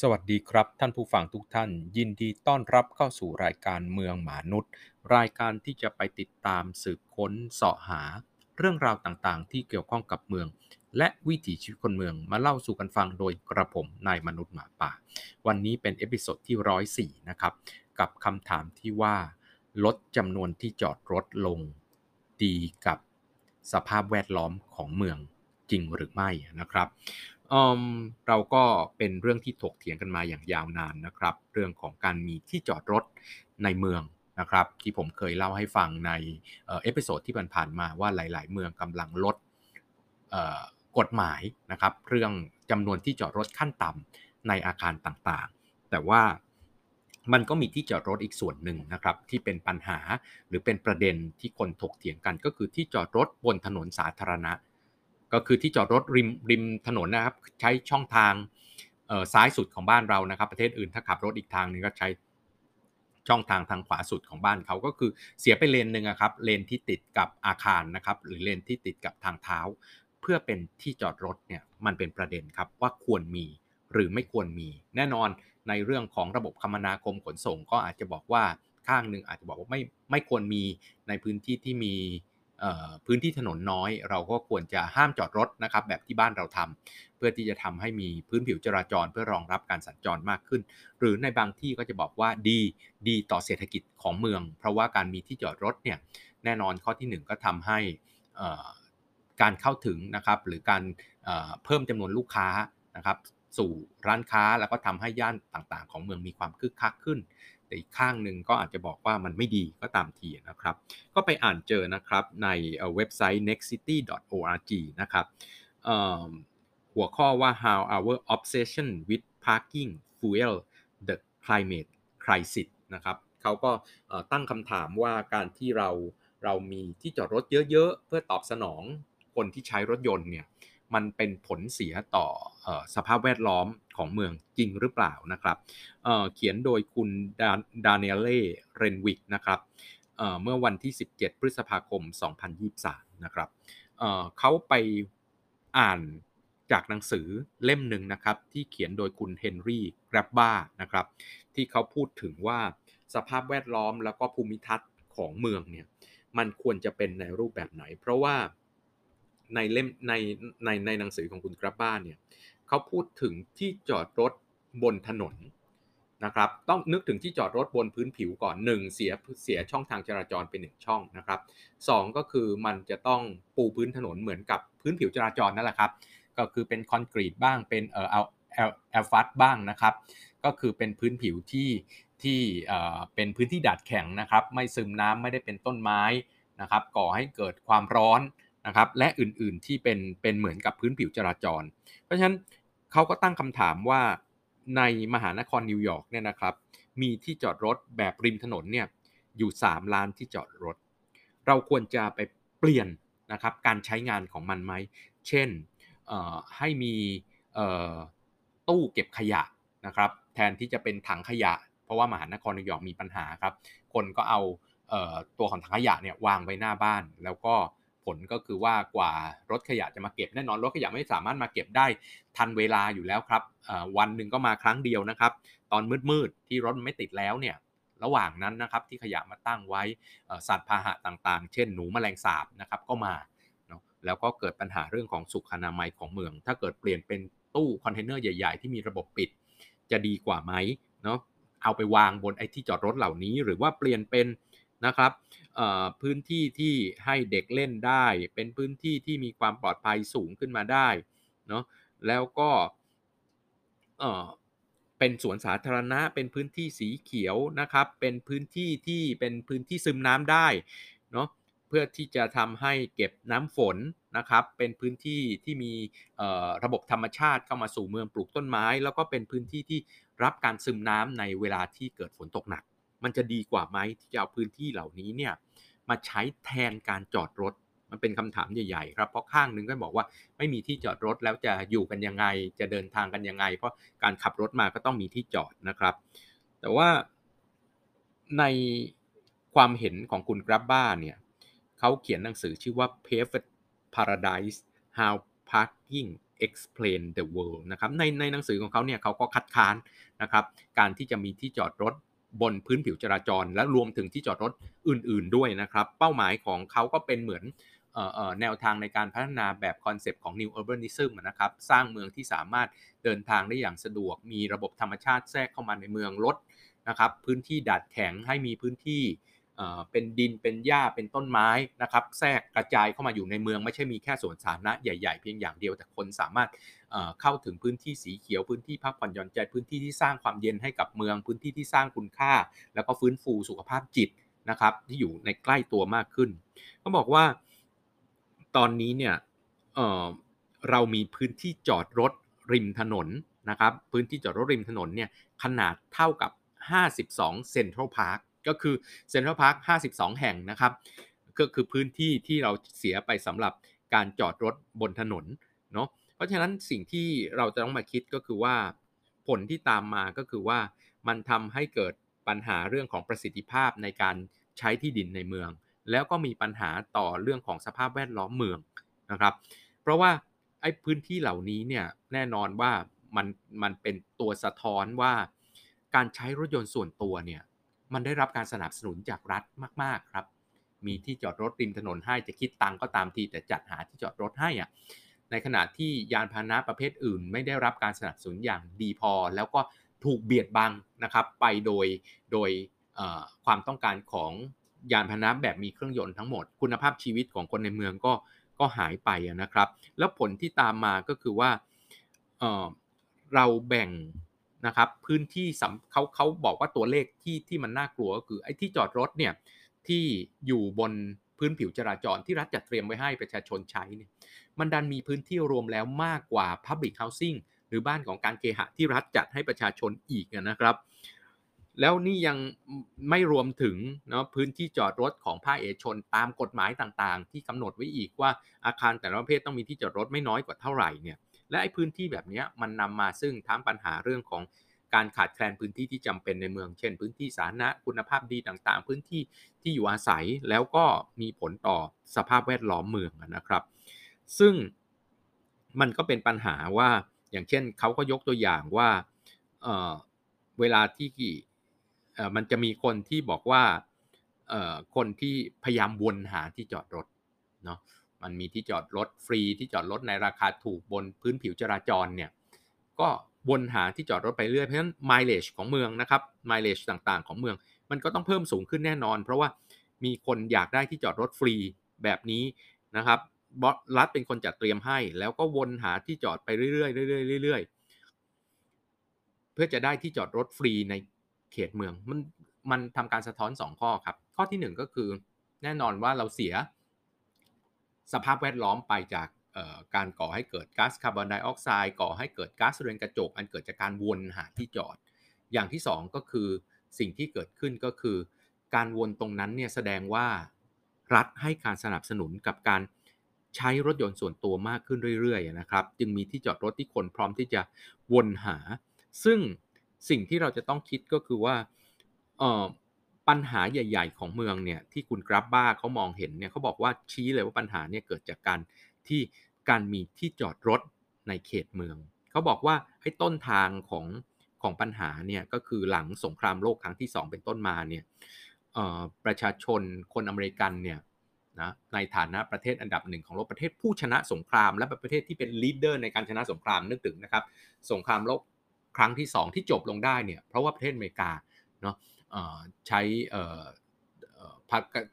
สวัสดีครับ ท่านผู้ฟังทุกท่าน ยินดีต้อนรับเข้าสู่รายการเมืองหมานุษย์ รายการที่จะไปติดตามสืบค้นเสาะหา เรื่องราวต่างๆ ที่เกี่ยวข้องกับเมือง และวิถีชีวิตคนเมืองมาเล่าสู่กันฟังโดยกระผมนายมนุษย์หมาป่า วันนี้เป็น episode ที่ร้อยสี่นะครับ กับคำถามที่ว่าลดจำนวนที่จอดรถลง ดีกับสภาพแวดล้อมของเมืองจริงหรือไม่นะครับ เราก็เป็นเรื่องที่ถกเถียงกันมาอย่างยาวนานนะครับ เรื่องของการมีที่จอดรถในเมืองนะครับที่ผมเคยเล่าให้ฟังใน episode ที่ผ่านๆมาว่าหลาย ๆ เมืองกำลังลดกฎหมายนะครับเรื่องจำนวนที่จอดรถขั้นต่ำในอาคารต่างๆ แต่ว่ามันก็มีที่จอดรถอีกส่วนหนึ่งนะครับที่เป็นปัญหาหรือเป็นประเด็นที่คนถกเถียงกันก็คือที่จอดรถบนถนนสาธารณะ ก็คือที่จอดรถริมริมถนนนะครับใช้ช่องทางซ้ายสุดของบ้านเรานะครับ ประเทศอื่นถ้าขับรถอีกทางนึงก็ใช้ช่องทางทางขวาสุดของบ้านเขาก็คือเสียไปเลนหนึ่งครับเลนที่ติดกับอาคารนะครับ หรือเลนที่ติดกับทางเท้า เพื่อเป็นที่จอดรถเนี่ยมันเป็นประเด็นครับว่าควรมีหรือไม่ควรมี แน่นอนในเรื่องของระบบคมนาคมขนส่ง ก็อาจจะบอกว่าข้างหนึ่งอาจจะบอกว่าไม่ไม่ควรมีในพื้นที่ที่มี พื้นที่ถนนน้อย เราก็ควรจะห้ามจอดรถนะครับแบบที่บ้านเราทำเพื่อที่จะทำให้มีพื้นผิวจราจรเพื่อรองรับการสัญจรมากขึ้น หรือในบางที่ก็จะบอกว่าดีดีต่อเศรษฐกิจของเมือง เพราะว่าการมีที่จอดรถเนี่ยแน่นอนข้อที่ 1 ก็ทำให้การเข้าถึงนะครับหรือการเพิ่มจำนวนลูกค้านะครับสู่ร้านค้าแล้วก็ทำให้ย่านต่างๆ ของเมืองมีความคึกคักขึ้น แต่อีกข้างหนึ่งก็อาจจะบอกว่ามันไม่ดีก็ตามทีนะครับ ก็ไปอ่านเจอนะครับในเว็บไซต์ nextcity.org นะครับหัวข้อว่า how our obsession with parking fuel the climate crisis นะครับเขาก็ตั้งคำถามว่าการที่เราเรามีที่จอดรถเยอะ ๆ เพื่อตอบสนองคนที่ใช้รถยนต์เนี่ย มันเป็นผลเสียต่ออสภาพแวดล้อมของเมืองจริงหรือเปล่านะครับเเขียนโดยคุณดานิเอเล่เรนวิกนะครับเเมื่อวันที่ 17 พฤษภาคม 2023 นะครับเเขาไปอ่านจากหนังสือเล่มหนึ่งนะครับที่เขียนโดยคุณเฮนรี่กรบบ้านะครับที่เขาพูดถึงว่าสภาพแวดล้อมแล้วก็ภูมิทัศน์ของเมืองเนี่ยมันควรจะเป็นในรูปแบบไหน เพราะว่า ในเล่มในในในหนังสือของคุณกราบบ้านเนี่ยเขาพูดถึงที่จอดรถบนถนนนะครับ ต้องนึกถึงที่จอดรถบนพื้นผิวก่อน 1 เสียเสียช่องทางจราจรเป็น1ช่องนะครับ 2 ก็คือมันจะต้องปูพื้นถนนเหมือนกับพื้นผิวจราจรนั่นแหละครับ ก็คือเป็นคอนกรีตบ้างเป็นเอ่อเอาแอลแอลฟัสบ้างนะครับ ก็คือเป็นพื้นผิวที่ที่เอ่อเป็นพื้นที่ดัดแข็งนะครับ ไม่ซึมน้ำไม่ได้เป็นต้นไม้นะครับ ก่อให้เกิดความร้อน นะครับและอื่นๆที่เป็นเป็นเหมือนกับพื้นผิวจราจร เพราะฉะนั้นเขาก็ตั้งคำถามว่าในมหานครนิวยอร์กเนี่ยนะครับมีที่จอดรถแบบริมถนนเนี่ยอยู่ 3 ล้านที่จอดรถ เราควรจะไปเปลี่ยนนะครับการใช้งานของมันไหม เช่นให้มีตู้เก็บขยะนะครับแทนที่จะเป็นถังขยะ เพราะว่ามหานครนิวยอร์กมีปัญหาครับ คนก็เอาตัวของถังขยะเนี่ยวางไว้หน้าบ้าน แล้วก็ ผลก็คือว่ากว่ารถขยะจะมาเก็บแน่นอนรถขยะไม่สามารถมาเก็บได้ทันเวลาอยู่แล้วครับวันหนึ่งก็มาครั้งเดียวนะครับ ตอนมืดๆที่รถไม่ติดแล้วเนี่ยระหว่างนั้นนะครับที่ขยะมาตั้งไว้สัตว์พาหะต่างๆ เช่นหนูแมลงสาบนะครับก็มาเนาะแล้วก็เกิดปัญหาเรื่องของสุขอนามัยของเมือง ถ้าเกิดเปลี่ยนเป็นตู้คอนเทนเนอร์ใหญ่ ๆ ที่มีระบบปิดจะดีกว่าไหมเนาะเอาไปวางบนไอ้ที่จอดรถเหล่านี้ หรือว่าเปลี่ยนเป็น นะครับพื้นที่ที่ให้เด็กเล่นได้ เป็นพื้นที่ที่มีความปลอดภัยสูงขึ้นมาได้เนาะแล้วก็เป็นสวนสาธารณะ เป็นพื้นที่สีเขียวนะครับ เป็นพื้นที่ที่เป็นพื้นที่ซึมน้ำได้เนาะเพื่อที่จะทำให้เก็บน้ำฝนนะครับ เป็นพื้นที่ที่มีระบบธรรมชาติเข้ามาสู่เมืองปลูกต้นไม้ แล้วก็เป็นพื้นที่ที่รับการซึมน้ำในเวลาที่เกิดฝนตกหนัก มันจะดีกว่าไหมที่จะเอาพื้นที่เหล่านี้เนี่ยมาใช้แทนการจอดรถ มันเป็นคำถามใหญ่ๆครับเพราะข้างนึงก็บอกว่าไม่มีที่จอดรถแล้วจะอยู่กันยังไง จะเดินทางกันยังไง เพราะการขับรถมาก็ต้องมีที่จอดนะครับ แต่ว่าในความเห็นของคุณกราบบ้าเนี่ยเขาเขียนหนังสือชื่อว่า Paved Paradise How Parking explain the world นะครับในในหนังสือของเขาเนี่ยเขาก็คัดค้านนะครับการที่จะมีที่จอดรถ บนพื้นผิวจราจร และรวมถึงที่จอดรถอื่น ๆด้วยนะครับ เป้าหมายของเขาก็เป็นเหมือนแนวทางในการพัฒนาแบบคอนเซปต์ของ New Urbanism นะครับ สร้างเมืองที่สามารถเดินทางได้อย่างสะดวก มีระบบธรรมชาติแทรกเข้ามาในเมืองลดนะครับ พื้นที่ดัดแข็งให้มีพื้นที่ เป็นดินเป็นหญ้าเป็นต้นไม้นะครับแทรกกระจายเข้ามาอยู่ในเมือง ไม่ใช่มีแค่สวนสาธารณะใหญ่ๆเพียงอย่างเดียวแต่คนสามารถเข้าถึงพื้นที่สีเขียวพื้นที่พักผ่อนหย่อนใจพื้นที่ที่สร้างความเย็นให้กับเมืองพื้นที่ที่สร้างคุณค่า แล้วก็ฟื้นฟูสุขภาพจิตนะครับที่อยู่ในใกล้ตัวมากขึ้นเขาบอกว่าตอนนี้เนี่ยเเรามีพื้นที่จอดรถริมถนนนะครับพื้นที่จอดรถริมถนนเนี่ยขนาดเท่ากับ 52 เซ็นทรัลพาร์ค ก็คือเซ็นทรัลพาร์ค52 แห่งนะครับ ก็คือพื้นที่ที่เราเสียไปสำหรับการจอดรถบนถนนเนาะเพราะฉะนั้นสิ่งที่เราจะต้องมาคิดก็คือว่าผลที่ตามมาก็คือว่ามันทำให้เกิดปัญหาเรื่องของประสิทธิภาพในการใช้ที่ดินในเมือง แล้วก็มีปัญหาต่อเรื่องของสภาพแวดล้อมเมืองนะครับ เพราะว่าไอ้พื้นที่เหล่านี้เนี่ยแน่นอนว่ามันมันเป็นตัวสะท้อนว่า การใช้รถยนต์ส่วนตัวเนี่ย มันได้รับการสนับสนุนจากรัฐมาก ๆ ครับ มีที่จอดรถริมถนนให้จะคิดตังก็ตามทีแต่จัดหาที่จอดรถให้อะในขณะที่ยานพาหนะประเภทอื่น ไม่ได้รับการสนับสนุนอย่างดีพอ แล้วก็ถูกเบียดบังนะครับไปโดยโดยความต้องการของยานพาหนะแบบมีเครื่องยนต์ทั้งหมด คุณภาพชีวิตของคนในเมืองก็ก็หายไปนะครับ แล้วผลที่ตามมาก็คือว่าเเราแบ่ง นะครับพื้นที่เขาเขาบอกว่าตัวเลขที่ที่มันน่ากลัวก็คือไอ้ที่จอดรถเนี่ยที่อยู่บนพื้นผิวจราจรที่รัฐจัดเตรียมไว้ให้ประชาชนใช้เนี่ยมันดันมีพื้นที่รวมแล้วมากกว่า Public Housing หรือบ้านของการเคหะที่รัฐจัดให้ประชาชนอีกนะครับแล้วนี่ยังไม่รวมถึงเนาะพื้นที่จอดรถของภาคเอกชนตามกฎหมายต่างๆ ที่กำหนดไว้อีกว่าอาคารแต่ละประเภทต้องมีที่จอดรถไม่น้อยกว่าเท่าไหร่เนี่ย และไอ้พื้นที่แบบนี้มันนำมาซึ่งทั้งปัญหาเรื่องของการขาดแคลนพื้นที่ที่จำเป็นในเมือง เช่น พื้นที่สาธารณะคุณภาพดีต่างๆ พื้นที่ที่อยู่อาศัยแล้วก็มีผลต่อสภาพแวดล้อมเมืองนะครับ ซึ่งมันก็เป็นปัญหาว่าอย่างเช่นเขาก็ยกตัวอย่างว่าเเวลาที่มันจะมีคนที่บอกว่าคนที่พยายามวนหาที่จอดรถเนาะ มันมีที่จอดรถฟรีที่จอดรถในราคาถูกบนพื้นผิวจราจรเนี่ยก็วนหาที่จอดรถไปเรื่อยเพราะฉะนั้น mileage ของเมืองนะครับ mileage ต่างๆ ของเมือง มันก็ต้องเพิ่มสูงขึ้นแน่นอน เพราะว่ามีคนอยากได้ที่จอดรถฟรีแบบนี้นะครับรัฐเป็นคนจัดเตรียมให้ แล้วก็วนหาที่จอดไปเรื่อยๆเรื่อยๆเรื่อยๆเพื่อจะได้ที่จอดรถฟรีในเขตเมือง มันมันทำการสะท้อน 2 ข้อครับ ข้อที่ 1 ก็คือแน่นอนว่าเราเสีย สภาพแวดล้อมไปจากการก่อให้เกิดก๊าซคาร์บอนไดออกไซด์ก่อให้เกิดก๊าซเรือนกระจก อันเกิดจากการวนหาที่จอด อย่างที่ 2 ก็คือสิ่งที่เกิดขึ้นก็คือ การวนตรงนั้นเนี่ยแสดงว่ารัฐให้การสนับสนุนกับการใช้รถยนต์ส่วนตัวมากขึ้นเรื่อยๆนะครับ จึงมีที่จอดรถที่คนพร้อมที่จะวนหา ซึ่งสิ่งที่เราจะต้องคิดก็คือว่า ปัญหาใหญ่ ๆ ของเมืองเนี่ยที่คุณกราฟบ้าเขามองเห็นเนี่ยเขาบอกว่าชี้เลยว่าปัญหาเนี่ยเกิดจากการที่การมีที่จอดรถในเขตเมือง เขาบอกว่าไอ้ต้นทางของของปัญหาเนี่ยก็คือหลังสงครามโลกครั้งที่ 2 เป็นต้นมาเนี่ยประชาชนคนอเมริกันเนี่ยนะในฐานะประเทศอันดับหนึ่งของโลกประเทศผู้ชนะสงคราม และเป็นประเทศที่เป็น leader ในการชนะสงครามนึกถึงนะครับ สงครามโลกครั้งที่ 2 ที่จบลงได้เนี่ยเพราะว่าประเทศอเมริกาเนาะ ใช้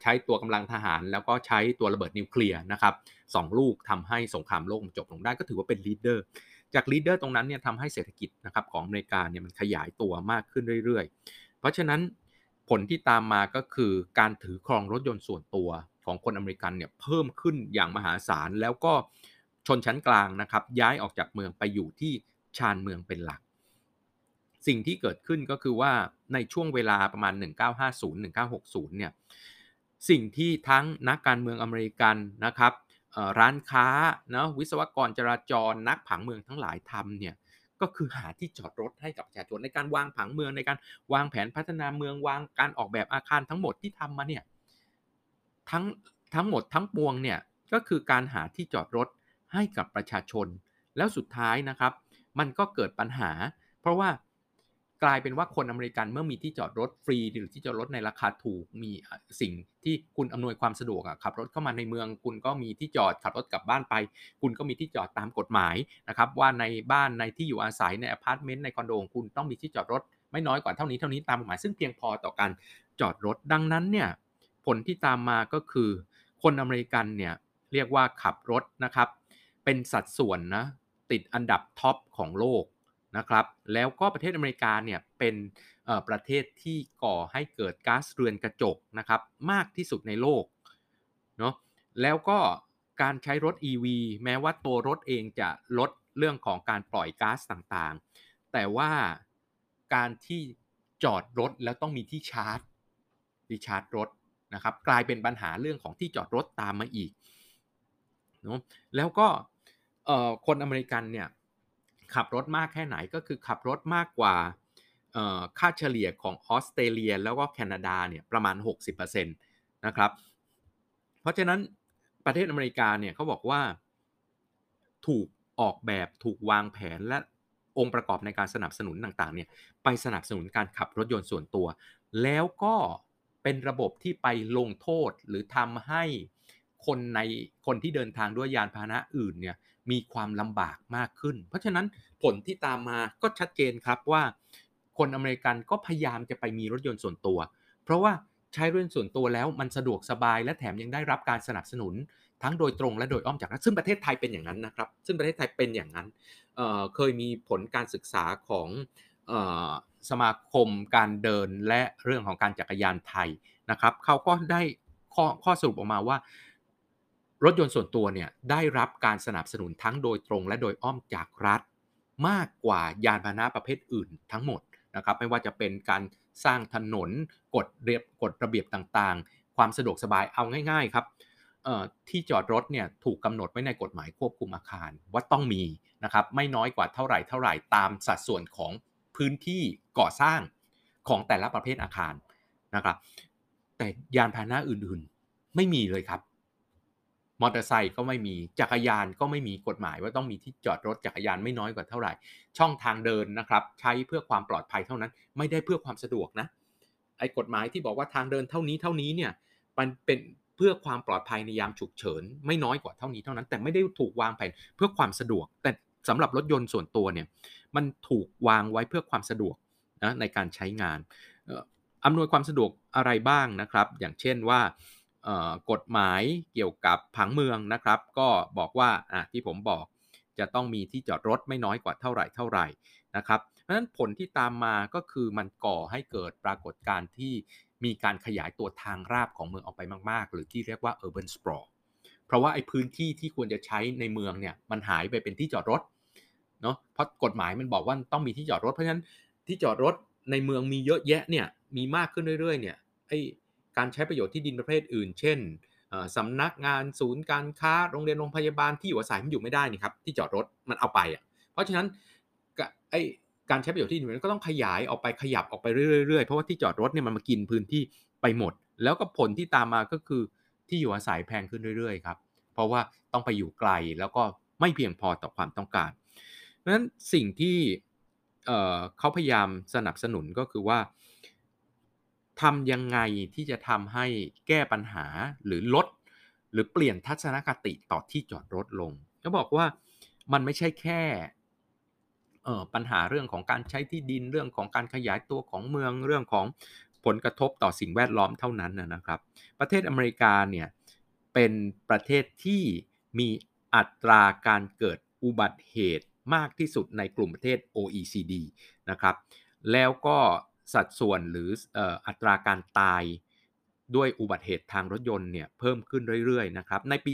ใช้ตัวกำลังทหาร แล้วก็ใช้ตัวระเบิดนิวเคลียร์นะครับสองลูกทำให้สงครามโลกจบลงได้ก็ถือว่าเป็น leaderจาก leader ตรงนั้นเนี่ยทำให้เศรษฐกิจนะครับของอเมริกาเนี่ยมันขยายตัวมากขึ้นเรื่อยๆ เพราะฉะนั้นผลที่ตามมาก็คือการถือครองรถยนต์ส่วนตัวของคนอเมริกันเนี่ยเพิ่มขึ้นอย่างมหาศาลแล้วก็ชนชั้นกลางนะครับย้ายออกจากเมืองไปอยู่ที่ชานเมืองเป็นหลัก สิ่งที่เกิดขึ้นก็คือว่าในช่วงเวลาประมาณ 1950-1960 เนี่ย สิ่งที่ทั้งนักการเมืองอเมริกันนะครับร้านค้านะวิศวกรจราจรนักผังเมืองทั้งหลายทำเนี่ยก็คือหาที่จอดรถให้กับประชาชนในการวางผังเมืองในการวางแผนพัฒนาเมืองวางการออกแบบอาคารทั้งหมดที่ทำมาเนี่ยทั้งทั้งหมดทั้งปวงเนี่ยก็คือการหาที่จอดรถให้กับประชาชน แล้วสุดท้ายนะครับ มันก็เกิดปัญหา เพราะว่า กลายเป็นว่าคนอเมริกันเมื่อมีที่จอดรถฟรีหรือที่จอดรถในราคาถูกมีสิ่งที่คุณอำนวยความสะดวกขับรถเข้ามาในเมือง คุณก็มีที่จอดขับรถกลับบ้านไป คุณก็มีที่จอดตามกฎหมายนะครับว่าในบ้านในที่อยู่อาศัยในอพาร์ตเมนต์ในคอนโดของคุณต้องมีที่จอดรถไม่น้อยกว่าเท่านี้เท่านี้ตามกฎหมายซึ่งเพียงพอต่อการจอดรถดังนั้นเนี่ยผลที่ตามมาก็คือ คนอเมริกันเนี่ยเรียกว่าขับรถนะครับเป็นสัดส่วนนะติดอันดับ top ของโลก นะครับ แล้วก็ประเทศอเมริกาเนี่ยเป็นประเทศที่ก่อให้เกิดก๊าซเรือนกระจกนะครับมากที่สุดในโลกเนาะแล้วก็การใช้รถ EV แม้ว่าตัวรถเองจะลดเรื่องของการปล่อยก๊าซต่างๆ แต่ว่าการที่จอดรถแล้วต้องมีที่ชาร์จที่ชาร์จรถนะครับกลายเป็นปัญหาเรื่องของที่จอดรถตามมาอีกเนาะแล้วก็คนอเมริกันเนี่ย ขับรถมากแค่ไหนก็คือขับรถมากกว่าค่าเฉลี่ยของออสเตรเลียแล้วก็แคนาดาเนี่ยประมาณ 60%นะครับ เพราะฉะนั้นประเทศอเมริกาเนี่ยเขาบอกว่าถูกออกแบบถูกวางแผนและองค์ประกอบในการสนับสนุนต่างๆเนี่ยไปสนับสนุนการขับรถยนต์ส่วนตัว แล้วก็เป็นระบบที่ไปลงโทษหรือทำให้คนในคนที่เดินทางด้วยยานพาหนะอื่นเนี่ย มีความลำบากมากขึ้น เพราะฉะนั้นผลที่ตามมาก็ชัดเจนครับว่า คนอเมริกันก็พยายามจะไปมีรถยนต์ส่วนตัว เพราะว่าใช้รถยนต์ส่วนตัวแล้วมันสะดวกสบาย และแถมยังได้รับการสนับสนุน ทั้งโดยตรงและโดยอ้อมจากรัฐซึ่งประเทศไทยเป็นอย่างนั้นนะครับ ซึ่งประเทศไทยเป็นอย่างนั้นเเคยมีผลการศึกษาของสมาคมการเดินและเรื่องของการจักรยานไทยนะครับเขาก็ได้ข้อข้อสรุปออกมาว่า รถยนต์ส่วนตัวเนี่ยได้รับการสนับสนุนทั้งโดยตรงและโดยอ้อมจากรัฐ มากกว่ายานพาหนะประเภทอื่นทั้งหมดนะครับไม่ว่าจะเป็นการสร้างถนนกฎเรียบกฎระเบียบต่างๆ ความสะดวกสบายเอาง่าย ๆ ครับที่จอดรถเนี่ยถูกกำหนดไว้ในกฎหมายควบคุมอาคารว่าต้องมีนะครับไม่น้อยกว่าเท่าไหร่เท่าไหร่ตามสัดส่วนของพื้นที่ก่อสร้างของแต่ละประเภทอาคารนะครับแต่ยานพาหนะอื่นๆ ไม่มีเลยครับ มอเตอร์ไซค์ก็ไม่มีจักรยานก็ไม่มีกฎหมาย ว่าต้องมีที่จอดรถจักรยานไม่น้อยกว่าเท่าไหร่ ช่องทางเดินนะครับใช้เพื่อความปลอดภัยเท่านั้น ไม่ได้เพื่อความสะดวกนะไอ้กฎหมายที่บอกว่าทางเดินเท่านี้เท่านี้เนี่ยมันเป็นเพื่อความปลอดภัยในยามฉุกเฉิน ไม่น้อยกว่าเท่านี้เท่านั้น แต่ไม่ได้ถูกวางแผนเพื่อความสะดวก แต่สำหรับรถยนต์ส่วนตัวเนี่ยมันถูกวางไว้เพื่อความสะดวกนะในการใช้งานอำนวยความสะดวกอะไรบ้างนะครับ อย่างเช่นว่า กฎหมายเกี่ยวกับผังเมืองนะครับ ก็บอกว่าอะที่ผมบอกจะต้องมีที่จอดรถไม่น้อยกว่าเท่าไหร่เท่าไหร่นะครับเพราะฉะนั้นผลที่ตามมาก็คือมันก่อให้เกิดปรากฏการณ์ที่มีการขยายตัวทางราบของเมืองออกไปมาก ๆ หรือที่เรียกว่า urban sprawl เพราะว่าไอ้พื้นที่ที่ควรจะใช้ในเมืองเนี่ยมันหายไปเป็นที่จอดรถเนาะเพราะกฎหมายมันบอกว่าต้องมีที่จอดรถเพราะฉะนั้นที่จอดรถในเมืองมีเยอะแยะเนี่ยมีมากขึ้นเรื่อยๆเนี่ยไอ การใช้ประโยชน์ที่ดินประเภทอื่น เช่นสำนักงานศูนย์การค้าโรงเรียนโรงพยาบาลที่อยู่อาศัยมันอยู่ไม่ได้นี่ครับที่จอดรถมันเอาไปอะเพราะฉะนั้นไอการใช้ประโยชน์ที่ดินมันก็ต้องขยายออกไปขยับออกไปเรื่อยๆเพราะว่าที่จอดรถเนี่ยมันมากินพื้นที่ไปหมด แล้วก็ผลที่ตามมาก็คือที่อยู่อาศัยแพงขึ้นเรื่อยๆครับเพราะว่าต้องไปอยู่ไกลแล้วก็ไม่เพียงพอต่อความต้องการเพราะฉะนั้นสิ่งที่เขาพยายามสนับสนุนก็คือว่า ทำยังไงที่จะทำให้แก้ปัญหาหรือลด หรือเปลี่ยนทัศนคติต่อที่จอดรถลงก็บอกว่ามันไม่ใช่แค่ปัญหาเรื่องของการใช้ที่ดินเรื่องของการขยายตัวของเมืองเรื่องของผลกระทบต่อสิ่งแวดล้อมเท่านั้นนะครับ ประเทศอเมริกาเนี่ยเป็นประเทศที่มีอัตราการเกิดอุบัติเหตุมากที่สุดในกลุ่มประเทศ OECD นะครับ แล้วก็ สัดส่วนหรืออัตราการตายด้วยอุบัติเหตุทางรถยนต์เนี่ยเพิ่มขึ้นเรื่อยๆนะครับในปี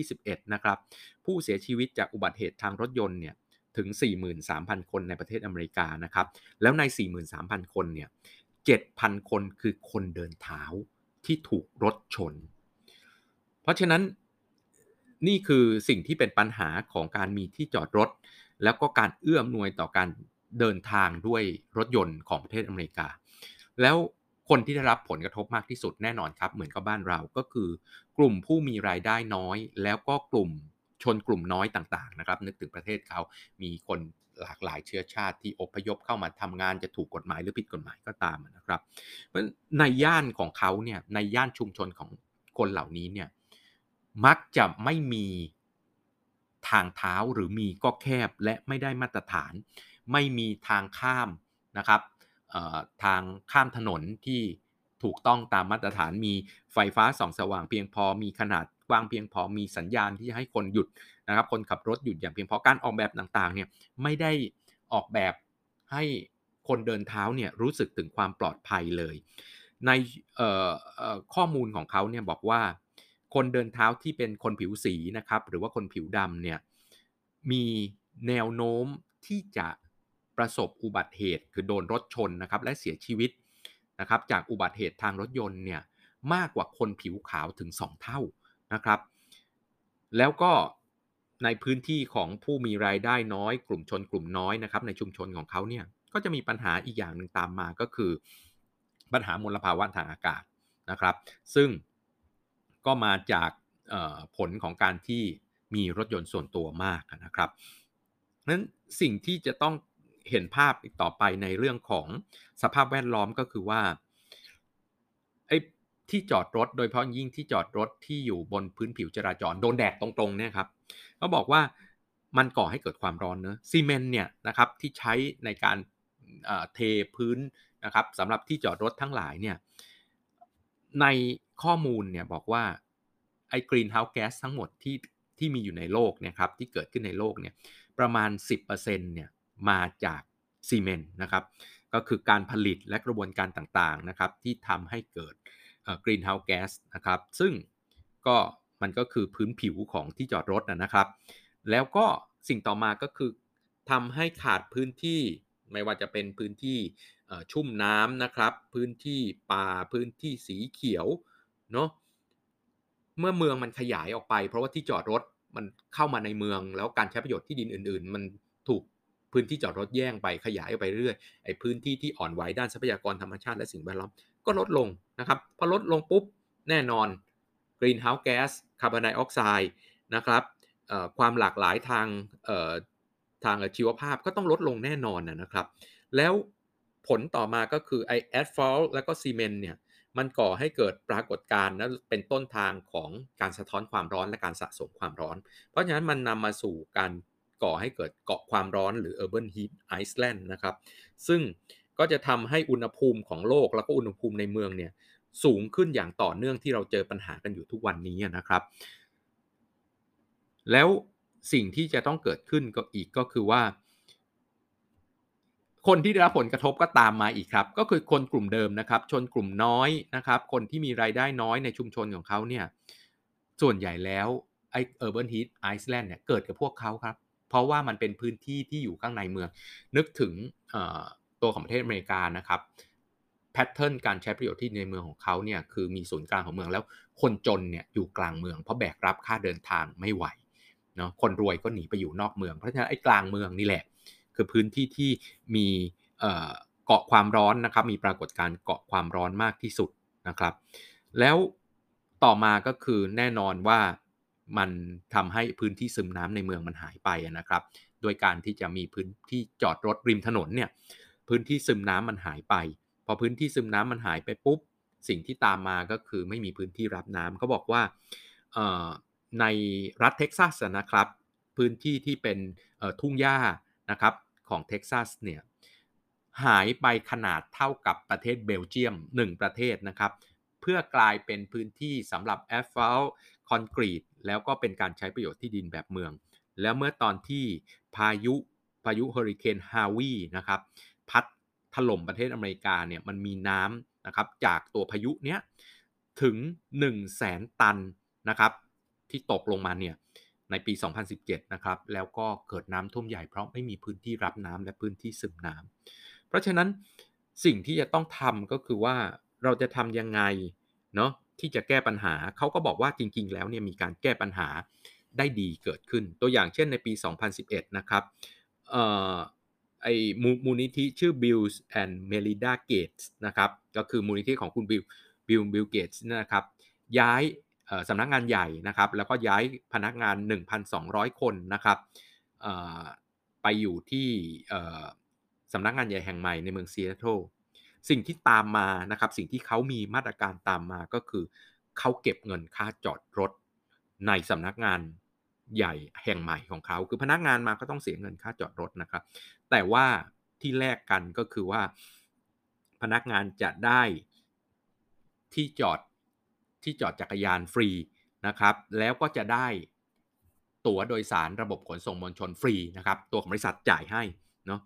2021 นะครับผู้เสียชีวิตจากอุบัติเหตุทางรถยนต์เนี่ยถึง 43,000 คนในประเทศอเมริกานะครับแล้วใน 43,000 คนเนี่ย 7,000 คนคือคนเดินเท้าที่ถูกรถชน เพราะฉะนั้นนี่คือสิ่งที่เป็นปัญหาของการมีที่จอดรถ แล้วก็การเอื้อมนวยต่อการ เดินทางด้วยรถยนต์ของประเทศอเมริกา แล้วคนที่ได้รับผลกระทบมากที่สุดแน่นอนครับ เหมือนกับบ้านเราก็คือกลุ่มผู้มีรายได้น้อย แล้วก็กลุ่มชนกลุ่มน้อยต่างๆนะครับ นึกถึงประเทศเขามีคนหลากหลายเชื้อชาติที่อพยพเข้ามาทำงานจะถูกกฎหมายหรือผิดกฎหมายก็ตามนะครับเพราะในย่านของเขาเนี่ยในย่านชุมชนของคนเหล่านี้เนี่ยมักจะไม่มีทางเท้าหรือมีก็แคบและไม่ได้มาตรฐาน ไม่มีทางข้ามนะครับทางข้ามถนนที่ถูกต้องตามมาตรฐานมีไฟฟ้าส่องสว่างเพียงพอมีขนาดกว้างเพียงพอมีสัญญาณที่ให้คนหยุดนะครับ คนขับรถหยุดอย่างเพียงพอการออกแบบต่างๆเนี่ยไม่ได้ออกแบบให้คนเดินเท้าเนี่ยรู้สึกถึงความปลอดภัยเลย ในข้อมูลของเขาเนี่ยบอกว่า คนเดินเท้าที่เป็นคนผิวสีนะครับ หรือว่าคนผิวดำเนี่ยมีแนวโน้มที่จะ ประสบอุบัติเหตุคือโดนรถชนนะครับและเสียชีวิตนะครับจากอุบัติเหตุทางรถยนต์เนี่ยมากกว่าคนผิวขาวถึง 2 เท่านะครับ แล้วก็ในพื้นที่ของผู้มีรายได้น้อย กลุ่มชนกลุ่มน้อยนะครับในชุมชนของเขาเนี่ยก็จะมีปัญหาอีกอย่างหนึ่งตามมาก็คือ ปัญหามลภาวะทางอากาศนะครับ ซึ่งก็มาจากผลของการที่มีรถยนต์ส่วนตัวมากนะครับนั้นสิ่งที่จะต้อง เห็นภาพอีกต่อไปในเรื่องของสภาพแวดล้อมก็คือว่าไอ้ที่จอดรถ โดยเฉพาะยิ่งที่จอดรถที่อยู่บนพื้นผิวจราจรโดนแดดตรงๆเนี่ยครับเขาบอกว่ามันก่อให้เกิดความร้อนเนอะซีเมนต์เนี่ยนะครับที่ใช้ในการเทพื้นนะครับสำหรับที่จอดรถทั้งหลายเนี่ยในข้อมูลเนี่ยบอกว่าไอ้กรีนเฮาส์แก๊สทั้งหมดที่ที่มีอยู่ในโลกเนี่ยครับที่เกิดขึ้นในโลกเนี่ยประมาณ 10%เนี่ย มาจากซีเมนต์นะครับ ก็คือการผลิตและกระบวนการต่างๆนะครับที่ทำให้เกิดกรีนเฮาส์แก๊สนะครับ ซึ่งก็มันก็คือพื้นผิวของที่จอดรถนะครับ แล้วก็สิ่งต่อมาก็คือทำให้ขาดพื้นที่ไม่ว่าจะเป็นพื้นที่ชุ่มน้ำนะครับ พื้นที่ป่าพื้นที่สีเขียวเนาะเมื่อเมืองมันขยายออกไป เพราะว่าที่จอดรถมันเข้ามาในเมือง แล้วการใช้ประโยชน์ที่ดินอื่น ๆ มันถูก พื้นที่จอดรถแย่งไปขยายไปเรื่อยไอ้พื้นที่ที่อ่อนไหวด้านทรัพยากรธรรมชาติและสิ่งแวดล้อมก็ลดลงนะครับพอลดลงปุ๊บแน่นอน greenhouse gas คาร์บอนไดออกไซด์นะครับความหลากหลายทางทางชีวภาพก็ต้องลดลงแน่นอนนะครับ แล้วผลต่อมาก็คือไอแอสฟอลแล้วก็ซีเมนต์เนี่ยมันก่อให้เกิดปรากฏการณ์และเป็นต้นทางของการสะท้อนความร้อนและการสะสมความร้อน เพราะฉะนั้นมันนำมาสู่การ ก่อให้เกิดเกาะความร้อนหรือ urban heat island นะครับ ซึ่งก็จะทำให้อุณหภูมิของโลกแล้วก็อุณหภูมิในเมืองเนี่ยสูงขึ้นอย่างต่อเนื่องที่เราเจอปัญหากันอยู่ทุกวันนี้นะครับ แล้วสิ่งที่จะต้องเกิดขึ้นก็อีกก็คือว่า คนที่ได้รับผลกระทบก็ตามมาอีกครับ ก็คือคนกลุ่มเดิมนะครับ ชนกลุ่มน้อยนะครับ คนที่มีรายได้น้อยในชุมชนของเขาเนี่ยส่วนใหญ่แล้วไอ้ urban heat island เนี่ยเกิดกับพวกเขาครับ เพราะว่ามันเป็นพื้นที่ที่อยู่ข้างในเมือง นึกถึงตัวของประเทศอเมริกานะครับแพทเทิร์นการใช้ประโยชน์ที่ในเมืองของเขาเนี่ยคือมีศูนย์กลางของเมืองแล้วคนจนเนี่ยอยู่กลางเมือง เพราะแบกรับค่าเดินทางไม่ไหวเนาะคนรวยก็หนีไปอยู่นอกเมือง เพราะฉะนั้นไอ้กลางเมืองนี่แหละ คือพื้นที่ที่มีเกาะความร้อนนะครับมีปรากฏการเกาะความร้อนมากที่สุดนะครับ แล้วต่อมาก็คือแน่นอนว่า มันทำให้พื้นที่ซึมน้ำในเมืองมันหายไปนะครับ โดยการที่จะมีพื้นที่จอดรถริมถนนเนี่ยพื้นที่ซึมน้ำมันหายไป พอพื้นที่ซึมน้ำมันหายไปปุ๊บ สิ่งที่ตามมาก็คือไม่มีพื้นที่รับน้ำเขาบอกว่าในรัฐเท็กซัสนะครับ พื้นที่ที่เป็นทุ่งหญ้านะครับของเท็กซัสเนี่ยหายไปขนาดเท่ากับประเทศเบลเยียม 1 ประเทศนะครับ เพื่อกลายเป็นพื้นที่สำหรับ asphalt คอนกรีตแล้วก็เป็นการใช้ประโยชน์ที่ดินแบบเมือง แล้วเมื่อตอนที่พายุพายุเฮอริเคนฮาวีนะครับพัดถล่มประเทศอเมริกาเนี่ยมันมีน้ำนะครับจากตัวพายุเนี้ยถึง 1 0 0 0 0แสนตันนะครับที่ตกลงมาเนี่ยในปี 2017 นะครับแล้วก็เกิดน้ำท่วมใหญ่เพราะไม่มีพื้นที่รับน้ำและพื้นที่ซึมน้ำเพราะฉะนั้นสิ่งที่จะต้องทำก็คือว่าเราจะทำยังไงเนาะ ที่จะแก้ปัญหา เขาก็บอกว่าจริง ๆ แล้วเนี่ยมีการแก้ปัญหาได้ดีเกิดขึ้น ตัวอย่างเช่นในปี 2011 นะครับไอ้มูลนิธิชื่อ Bill and Melinda Gates นะครับก็คือมูลนิธิของคุณบิลบิลบิลเกตส์นะครับย้ายสำนักงานใหญ่นะครับแล้วก็ย้ายพนักงาน 1,200 คนนะครับไปอยู่ที่สำนักงานใหญ่แห่งใหม่ในเมืองซีแอตเทิล สิ่งที่ตามมานะครับสิ่งที่เขามีมาตรการตามมาก็คือเขาเก็บเงินค่าจอดรถในสำนักงานใหญ่แห่งใหม่ของเขา คือพนักงานมาก็ต้องเสียเงินค่าจอดรถนะครับ แต่ว่าที่แลกกันก็คือว่าพนักงานจะได้ที่จอดที่จอดจักรยานฟรีนะครับ แล้วก็จะได้ตั๋วโดยสารระบบขนส่งมวลชนฟรีนะครับ ตัวของบริษัทจ่ายให้เนาะ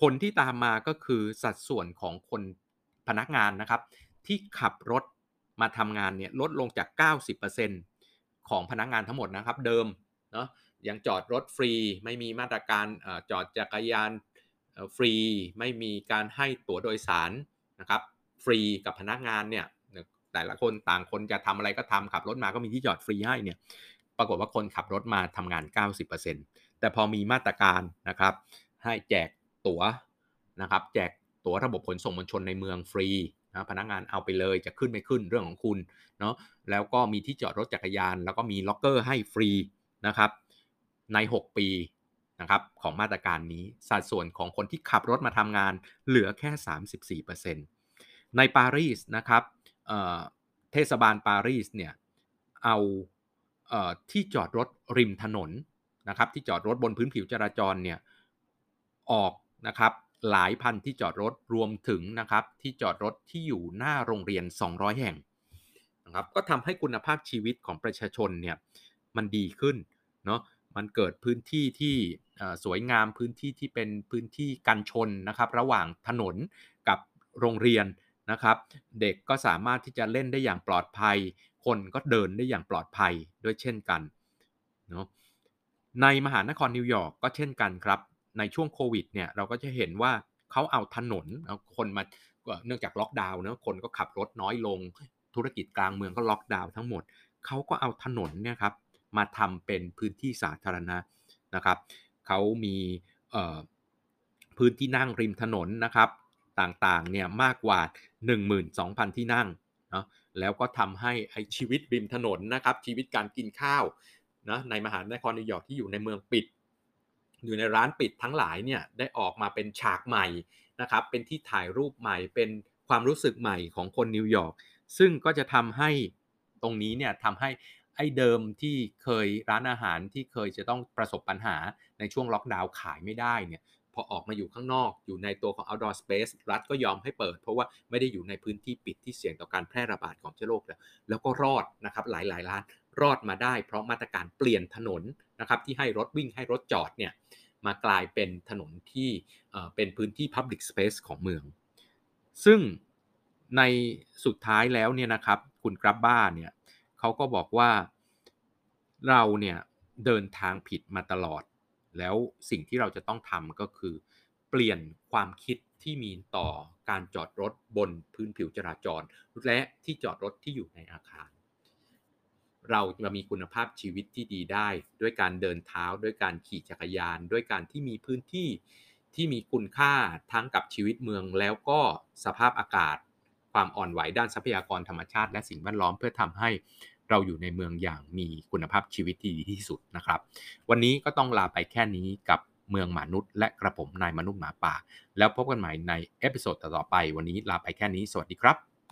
ผลที่ตามมาก็คือสัดส่วนของคนพนักงานนะครับ ที่ขับรถมาทำงานเนี่ยลดลงจาก 90%ของพนักงานทั้งหมดนะครับ เดิมเนาะยังจอดรถฟรีไม่มีมาตรการอจอดจักรยานฟรี ไม่มีการให้ตั๋วโดยสารนะครับ ฟรีกับพนักงานเนี่ยแต่ละคนต่างคนจะทำอะไรก็ทำขับรถมาก็มีที่จอดฟรีให้เนี่ยปรากฏว่าคนขับรถมาทำงาน 90%แต่พอมีมาตรการนะครับ ให้แจก ตั๋วนะครับ แจกตั๋วระบบขนส่งมวลชนในเมืองฟรีนะพนักงานเอาไปเลยจะขึ้นไม่ขึ้นเรื่องของคุณเนาะแล้วก็มีที่จอดรถจักรยาน แล้วก็มีล็อกเกอร์ให้ฟรีนะครับใน 6 ปีนะครับของมาตรการนี้สัดส่วนของคนที่ขับรถมาทำงานเหลือแค่ 34%ในปารีสนะครับเทศบาลปารีสเนี่ยเอาที่จอดรถริมถนนนะครับที่จอดรถบนพื้นผิวจราจรเนี่ยออก นะครับหลายพันที่จอดรถรวมถึงนะครับที่จอดรถที่อยู่หน้าโรงเรียน 200 แห่งนะครับก็ทำให้คุณภาพชีวิตของประชาชนเนี่ยมันดีขึ้นเนาะมันเกิดพื้นที่ที่สวยงามพื้นที่ที่เป็นพื้นที่กันชนนะครับระหว่างถนนกับโรงเรียนนะครับ เด็กก็สามารถที่จะเล่นได้อย่างปลอดภัย คนก็เดินได้อย่างปลอดภัยด้วยเช่นกันเนาะในมหานครนิวยอร์กก็เช่นกันครับ ในช่วงโควิดเนี่ยเราก็จะเห็นว่าเขาเอาถนนเอาคนมาเนื่องจากล็อกดาวน์เนะคนก็ขับรถน้อยลง ธุรกิจกลางเมืองก็ล็อกดาวน์ทั้งหมดเขาก็เอาถนนเนี่ยครับมาทำเป็นพื้นที่สาธารณะนะครับเขามีพื้นที่นั่งริมถนนนะครับตต่างๆเนี่ยมากกว่า 12,000 ที่นั่งเนาะแล้วก็ทำให้ไอ้ชีวิตริมถนนนะครับชีวิตการกินข้าวนะในมหานครนิวยอร์กที่อยู่ในเมืองปิด อยู่ในร้านปิดทั้งหลายเนี่ยได้ออกมาเป็นฉากใหม่นะครับเป็นที่ถ่ายรูปใหม่เป็นความรู้สึกใหม่ของคนนิวยอร์กซึ่งก็จะทำให้ตรงนี้เนี่ยทำให้ไอ้เดิมที่เคยร้านอาหารที่เคยจะต้องประสบปัญหาในช่วงล็อกดาวน์ขายไม่ได้เนี่ยพอออกมาอยู่ข้างนอกอยู่ในตัวของ outdoor space รัฐก็ยอมให้เปิด เพราะว่าไม่ได้อยู่ในพื้นที่ปิดที่เสี่ยงต่อการแพร่ระบาดของเชื้อโรคแล้วแล้วก็รอดนะครับหลายๆร้านรอดมาได้เพราะมาตรการเปลี่ยนถนน นะครับที่ให้รถวิ่งให้รถจอดเนี่ยมากลายเป็นถนนที่เป็นพื้นที่ Public Space ของเมือง ซึ่งในสุดท้ายแล้วเนี่ยนะครับคุณกรับบ้าเนี่ยเขาก็บอกว่าเราเนี่ยเดินทางผิดมาตลอด แล้วสิ่งที่เราจะต้องทำก็คือ เปลี่ยนความคิดที่มีต่อการจอดรถบนพื้นผิวจราจร และที่จอดรถที่อยู่ในอาคาร เราจะมีคุณภาพชีวิตที่ดีได้ ด้วยการเดินเท้า ด้วยการขี่จักรยาน ด้วยการที่มีพื้นที่ที่มีคุณค่าทั้งกับชีวิตเมืองแล้วก็สภาพอากาศ ความอ่อนไหวด้านทรัพยากรธรรมชาติ และสิ่งแวดล้อมเพื่อทำให้เราอยู่ในเมืองอย่างมีคุณภาพชีวิตที่ดีที่สุดนะครับ วันนี้ก็ต้องลาไปแค่นี้กับเมืองมนุษย์ และกระผมนายมนุษย์หมาป่า แล้วพบกันใหม่ในเอพิโซดต่อไป วันนี้ลาไปแค่นี้สวัสดีครับ